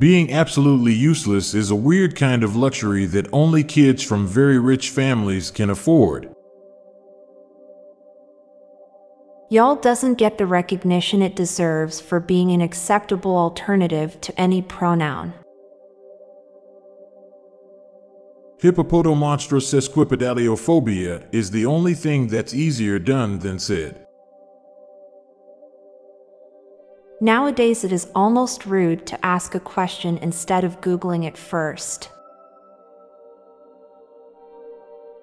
Being absolutely useless is a weird kind of luxury that only kids from very rich families can afford. Y'all doesn't get the recognition it deserves for being an acceptable alternative to any pronoun. Hippopotomonstrosesquippedaliophobia is the only thing that's easier done than said. Nowadays, it is almost rude to ask a question instead of Googling it first.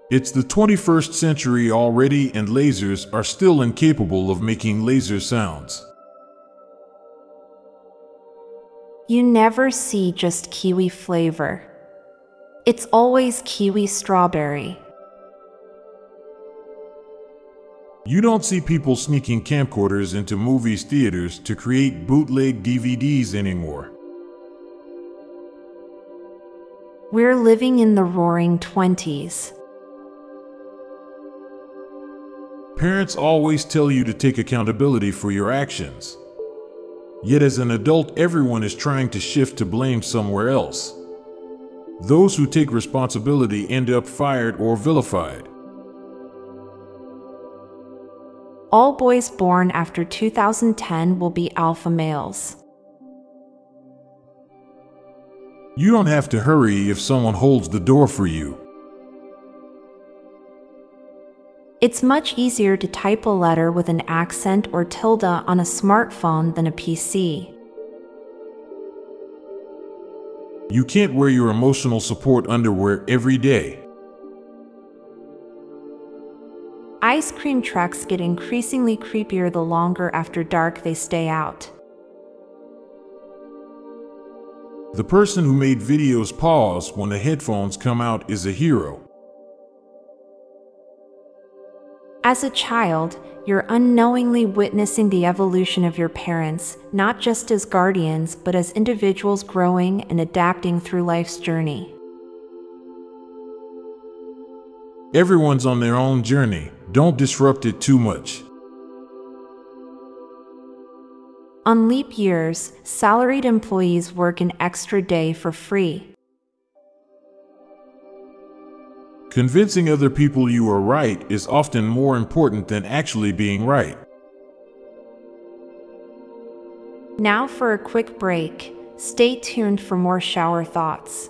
It's the 21st century already, and lasers are still incapable of making laser sounds. You never see just kiwi flavor. It's always kiwi strawberry. You don't see people sneaking camcorders into movies theaters to create bootleg DVDs anymore. We're living in the roaring 20s. Parents always tell you to take accountability for your actions. Yet, as an adult, everyone is trying to shift to blame somewhere else. Those who take responsibility end up fired or vilified. All boys born after 2010 will be alpha males. You don't have to hurry if someone holds the door for you. It's much easier to type a letter with an accent or tilde on a smartphone than a PC. You can't wear your emotional support underwear every day. Ice cream trucks get increasingly creepier the longer after dark they stay out. The person who made videos pause when the headphones come out is a hero. As a child, you're unknowingly witnessing the evolution of your parents, not just as guardians, but as individuals growing and adapting through life's journey. Everyone's on their own journey, don't disrupt it too much. On leap years, salaried employees work an extra day for free. Convincing other people you are right is often more important than actually being right. Now for a quick break. Stay tuned for more shower thoughts.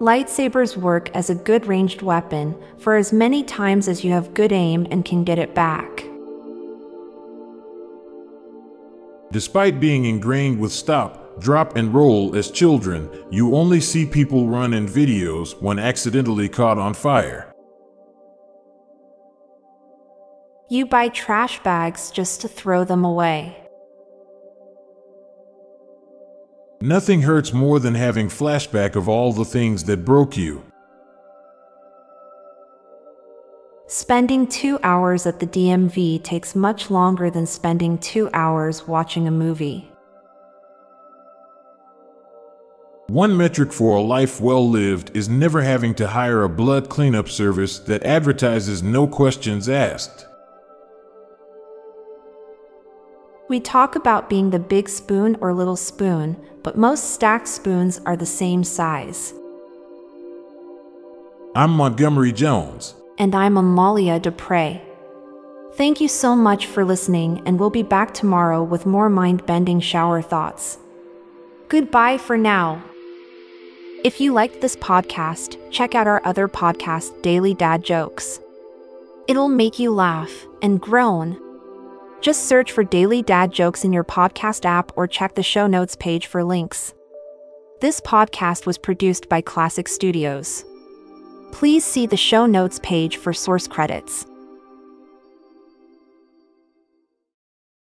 Lightsabers work as a good ranged weapon for as many times as you have good aim and can get it back. Despite being ingrained with stop, drop, and roll as children, you only see people run in videos when accidentally caught on fire. You buy trash bags just to throw them away. Nothing hurts more than having flashback of all the things that broke you. Spending two hours at the DMV takes much longer than spending two hours watching a movie. One metric for a life well lived is never having to hire a blood cleanup service that advertises no questions asked. We talk about being the big spoon or little spoon, but most stacked spoons are the same size. I'm Montgomery Jones. And I'm Amalia Dupre. Thank you so much for listening, and we'll be back tomorrow with more mind bending shower thoughts. Goodbye for now. If you liked this podcast, check out our other podcast, Daily Dad Jokes. It'll make you laugh and groan. Just search for Daily Dad Jokes in your podcast app or check the show notes page for links. This podcast was produced by Klassic Studios. Please see the show notes page for source credits.